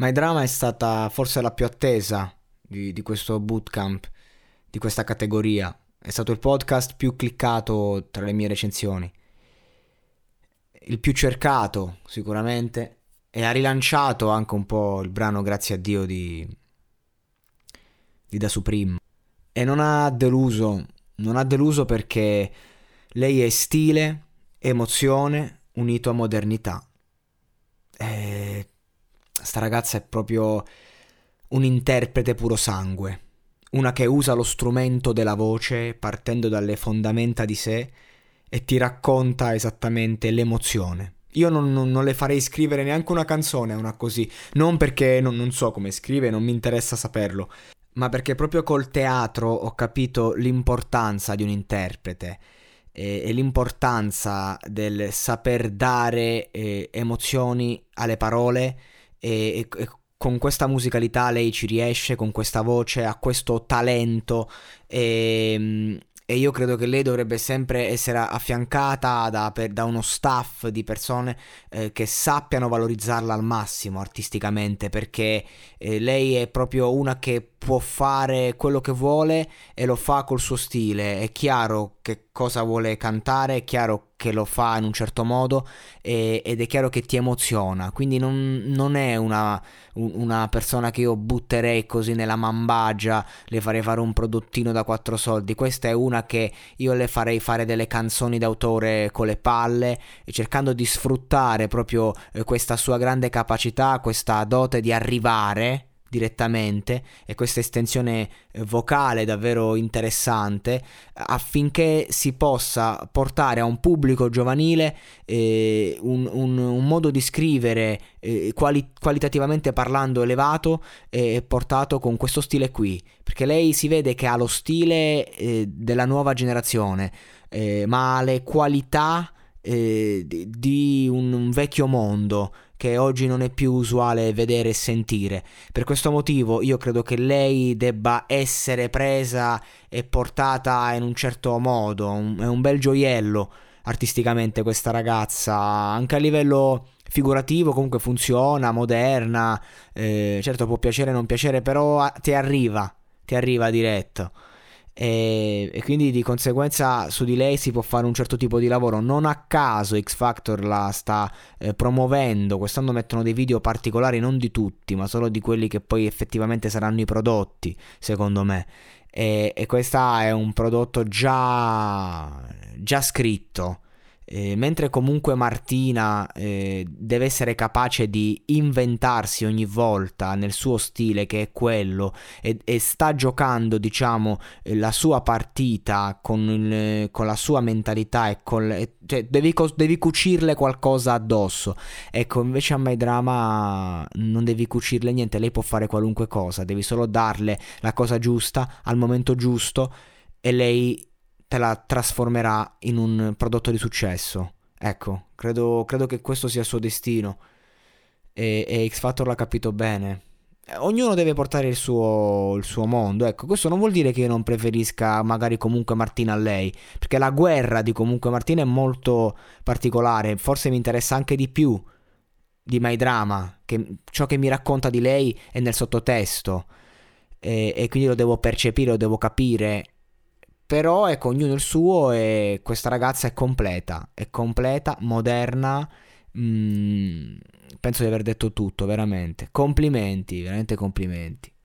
My Drama è stata forse la più attesa di, di questo bootcamp, di questa categoria. È stato il podcast più cliccato tra le mie recensioni. Il più cercato, sicuramente. E ha rilanciato anche un po' il brano, grazie a Dio, di, di Da Supreme. E non ha deluso. Non ha deluso perché lei è stile, emozione, unito a modernità. E sta ragazza è proprio un interprete puro sangue, una che usa lo strumento della voce partendo dalle fondamenta di sé e ti racconta esattamente l'emozione. Io non, non, non le farei scrivere neanche una canzone a una così, non perché non, non so come scrive, non mi interessa saperlo, ma perché proprio col teatro ho capito l'importanza di un interprete e, e l'importanza del saper dare eh, emozioni alle parole e, e, e con questa musicalità lei ci riesce, con questa voce, ha questo talento e, e io credo che lei dovrebbe sempre essere affiancata da, per, da uno staff di persone eh, che sappiano valorizzarla al massimo artisticamente perché eh, lei è proprio una che può fare quello che vuole e lo fa col suo stile. È chiaro che cosa vuole cantare, è chiaro che lo fa in un certo modo e, ed è chiaro che ti emoziona. Quindi non, non è una, una, persona che io butterei così nella mambagia, le farei fare un prodottino da quattro soldi. Questa è una che io le farei fare delle canzoni d'autore con le palle, cercando di sfruttare proprio eh, questa sua grande capacità, questa dote di arrivare direttamente e questa estensione eh, vocale davvero interessante affinché si possa portare a un pubblico giovanile eh, un, un, un, modo di scrivere eh, quali, qualitativamente parlando elevato e portato con questo stile qui. Perché lei si vede che ha lo stile eh, della nuova generazione eh, ma ha le qualità eh, di, un, un vecchio mondo che oggi non è più usuale vedere e sentire. Per questo motivo io credo che lei debba essere presa e portata in un certo modo. è un bel gioiello artisticamente questa ragazza, anche a livello figurativo comunque funziona, moderna, eh, certo può piacere o non piacere, però ti arriva, ti arriva diretto e, e, quindi di conseguenza su di lei si può fare un certo tipo di lavoro. Non a caso X Factor la sta eh, promuovendo, quest'anno mettono dei video particolari, non di tutti, ma solo di quelli che poi effettivamente saranno i prodotti, secondo me. E, e questo è un prodotto già, già scritto eh, mentre comunque Martina eh, deve essere capace di inventarsi ogni volta nel suo stile che è quello e, e sta giocando diciamo eh, la sua partita con, il, con, la sua mentalità e con cioè, devi, devi, cucirle qualcosa addosso. Ecco invece a My Drama non devi cucirle niente lei può fare qualunque cosa devi solo darle la cosa giusta al momento giusto e lei te la trasformerà in un prodotto di successo. Ecco, credo, credo che questo sia il suo destino. E, e X Factor l'ha capito bene. Ognuno deve portare il suo, il suo, mondo. Ecco, questo non vuol dire che io non preferisca magari comunque Martina a lei. Perché la guerra di comunque Martina è molto particolare. Forse mi interessa anche di più di My Drama. Che ciò che mi racconta di lei è nel sottotesto. E, e quindi lo devo percepire, lo devo capire però ecco, ognuno il suo e questa ragazza è completa, è completa, moderna. Mm, penso di aver detto tutto, veramente. Complimenti, veramente complimenti.